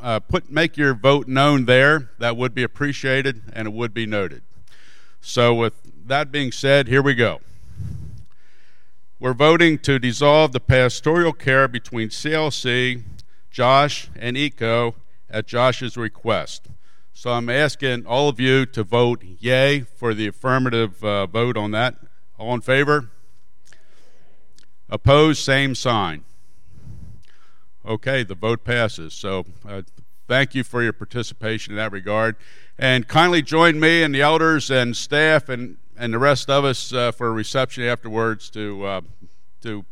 uh, put make your vote known there. That would be appreciated and it would be noted. So, with that being said, here we go. We're voting to dissolve the pastoral care between CLC, Josh, and ECO at Josh's request. So I'm asking all of you to vote yay for the affirmative uh, vote on that. All in favor? Opposed, same sign. Okay, the vote passes. So uh, thank you for your participation in that regard. And kindly join me and the elders and staff and and the rest of us uh, for a reception afterwards to uh, to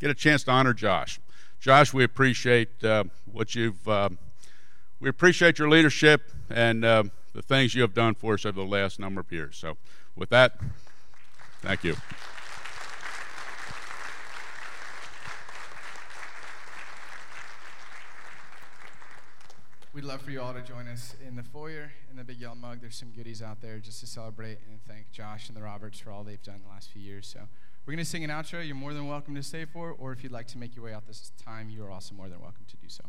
get a chance to honor Josh. Josh, we appreciate uh, what you've uh, we appreciate your leadership and uh, the things you have done for us over the last number of years. So, with that, thank you. We'd love for you all to join us in the foyer in the big yellow mug. There's some goodies out there just to celebrate and thank Josh and the Roberts for all they've done the last few years. So we're going to sing an outro. You're more than welcome to stay for, or if you'd like to make your way out this time, you are also more than welcome to do so.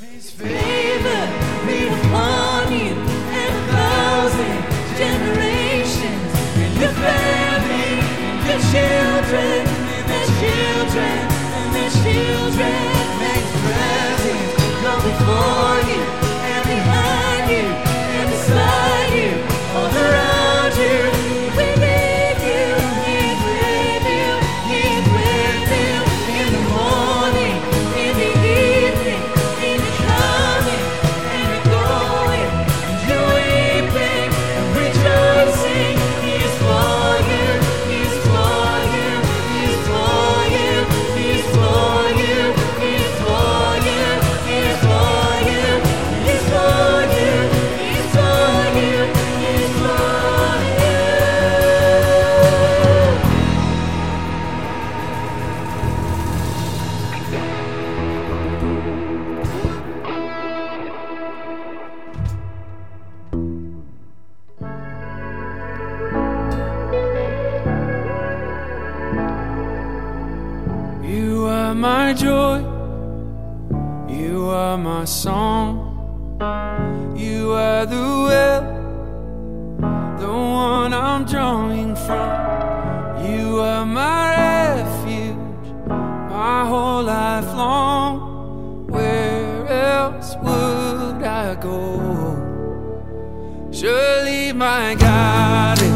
May His favor be upon you and a thousand generations, and your family, your children, and their children, children. Song. You are the well, the one I'm drawing from. You are my refuge, my whole life long. Where else would I go? Surely my God